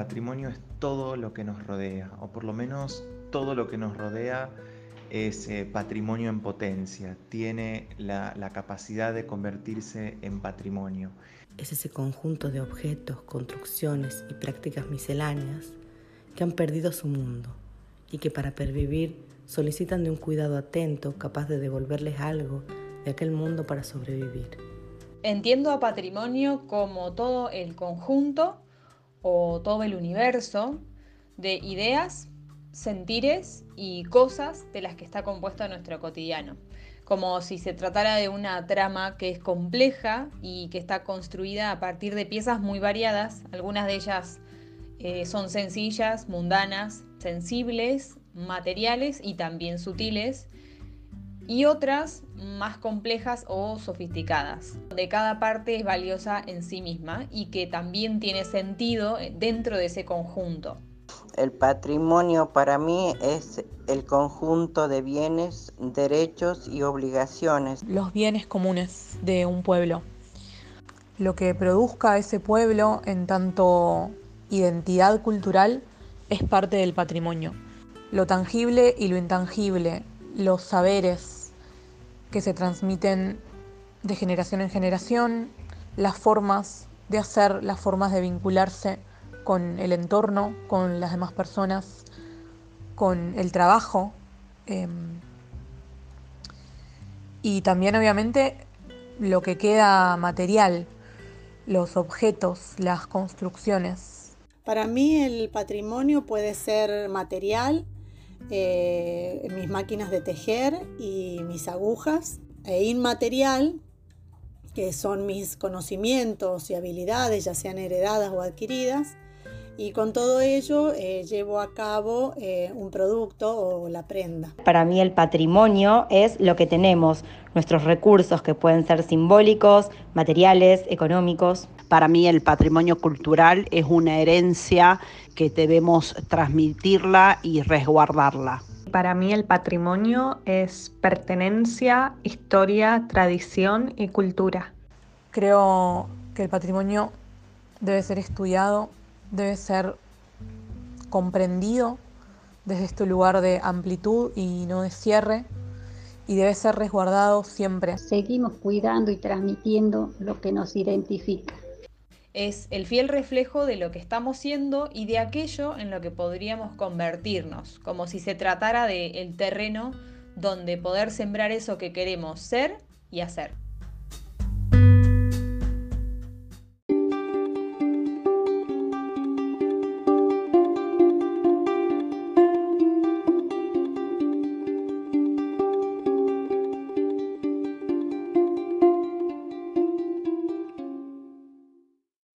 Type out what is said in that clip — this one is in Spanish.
patrimonio es todo lo que nos rodea, o por lo menos todo lo que nos rodea es eh, patrimonio en potencia, tiene la, la capacidad de convertirse en patrimonio. Es ese conjunto de objetos, construcciones y prácticas misceláneas que han perdido su mundo y que para pervivir solicitan de un cuidado atento capaz de devolverles algo de aquel mundo para sobrevivir. Entiendo a patrimonio como todo el conjunto o todo el universo de ideas, sentires y cosas de las que está compuesto nuestro cotidiano. Como si se tratara de una trama que es compleja y que está construida a partir de piezas muy variadas. Algunas de ellas eh, son sencillas, mundanas, sensibles, materiales y también sutiles. Y otras más complejas o sofisticadas, de cada parte es valiosa en sí misma y que también tiene sentido dentro de ese conjunto. El patrimonio para mí es el conjunto de bienes, derechos y obligaciones. Los bienes comunes de un pueblo. Lo que produzca ese pueblo en tanto identidad cultural es parte del patrimonio. Lo tangible y lo intangible, los saberes que se transmiten de generación en generación, las formas de hacer, las formas de vincularse con el entorno, con las demás personas, con el trabajo. Em, y también obviamente lo que queda material, los objetos, las construcciones. Para mí el patrimonio puede ser material, eh, mis máquinas de tejer y mis agujas, e inmaterial, que son mis conocimientos y habilidades, ya sean heredadas o adquiridas, y con todo ello eh, llevo a cabo eh, un producto o la prenda. Para mí el patrimonio es lo que tenemos, nuestros recursos que pueden ser simbólicos, materiales, económicos. Para mí el patrimonio cultural es una herencia que debemos transmitirla y resguardarla. Para mí el patrimonio es pertenencia, historia, tradición y cultura. Creo que el patrimonio debe ser estudiado debe ser comprendido desde este lugar de amplitud y no de cierre y debe ser resguardado siempre. Seguimos cuidando y transmitiendo lo que nos identifica. Es el fiel reflejo de lo que estamos siendo y de aquello en lo que podríamos convertirnos, como si se tratara del el terreno donde poder sembrar eso que queremos ser y hacer.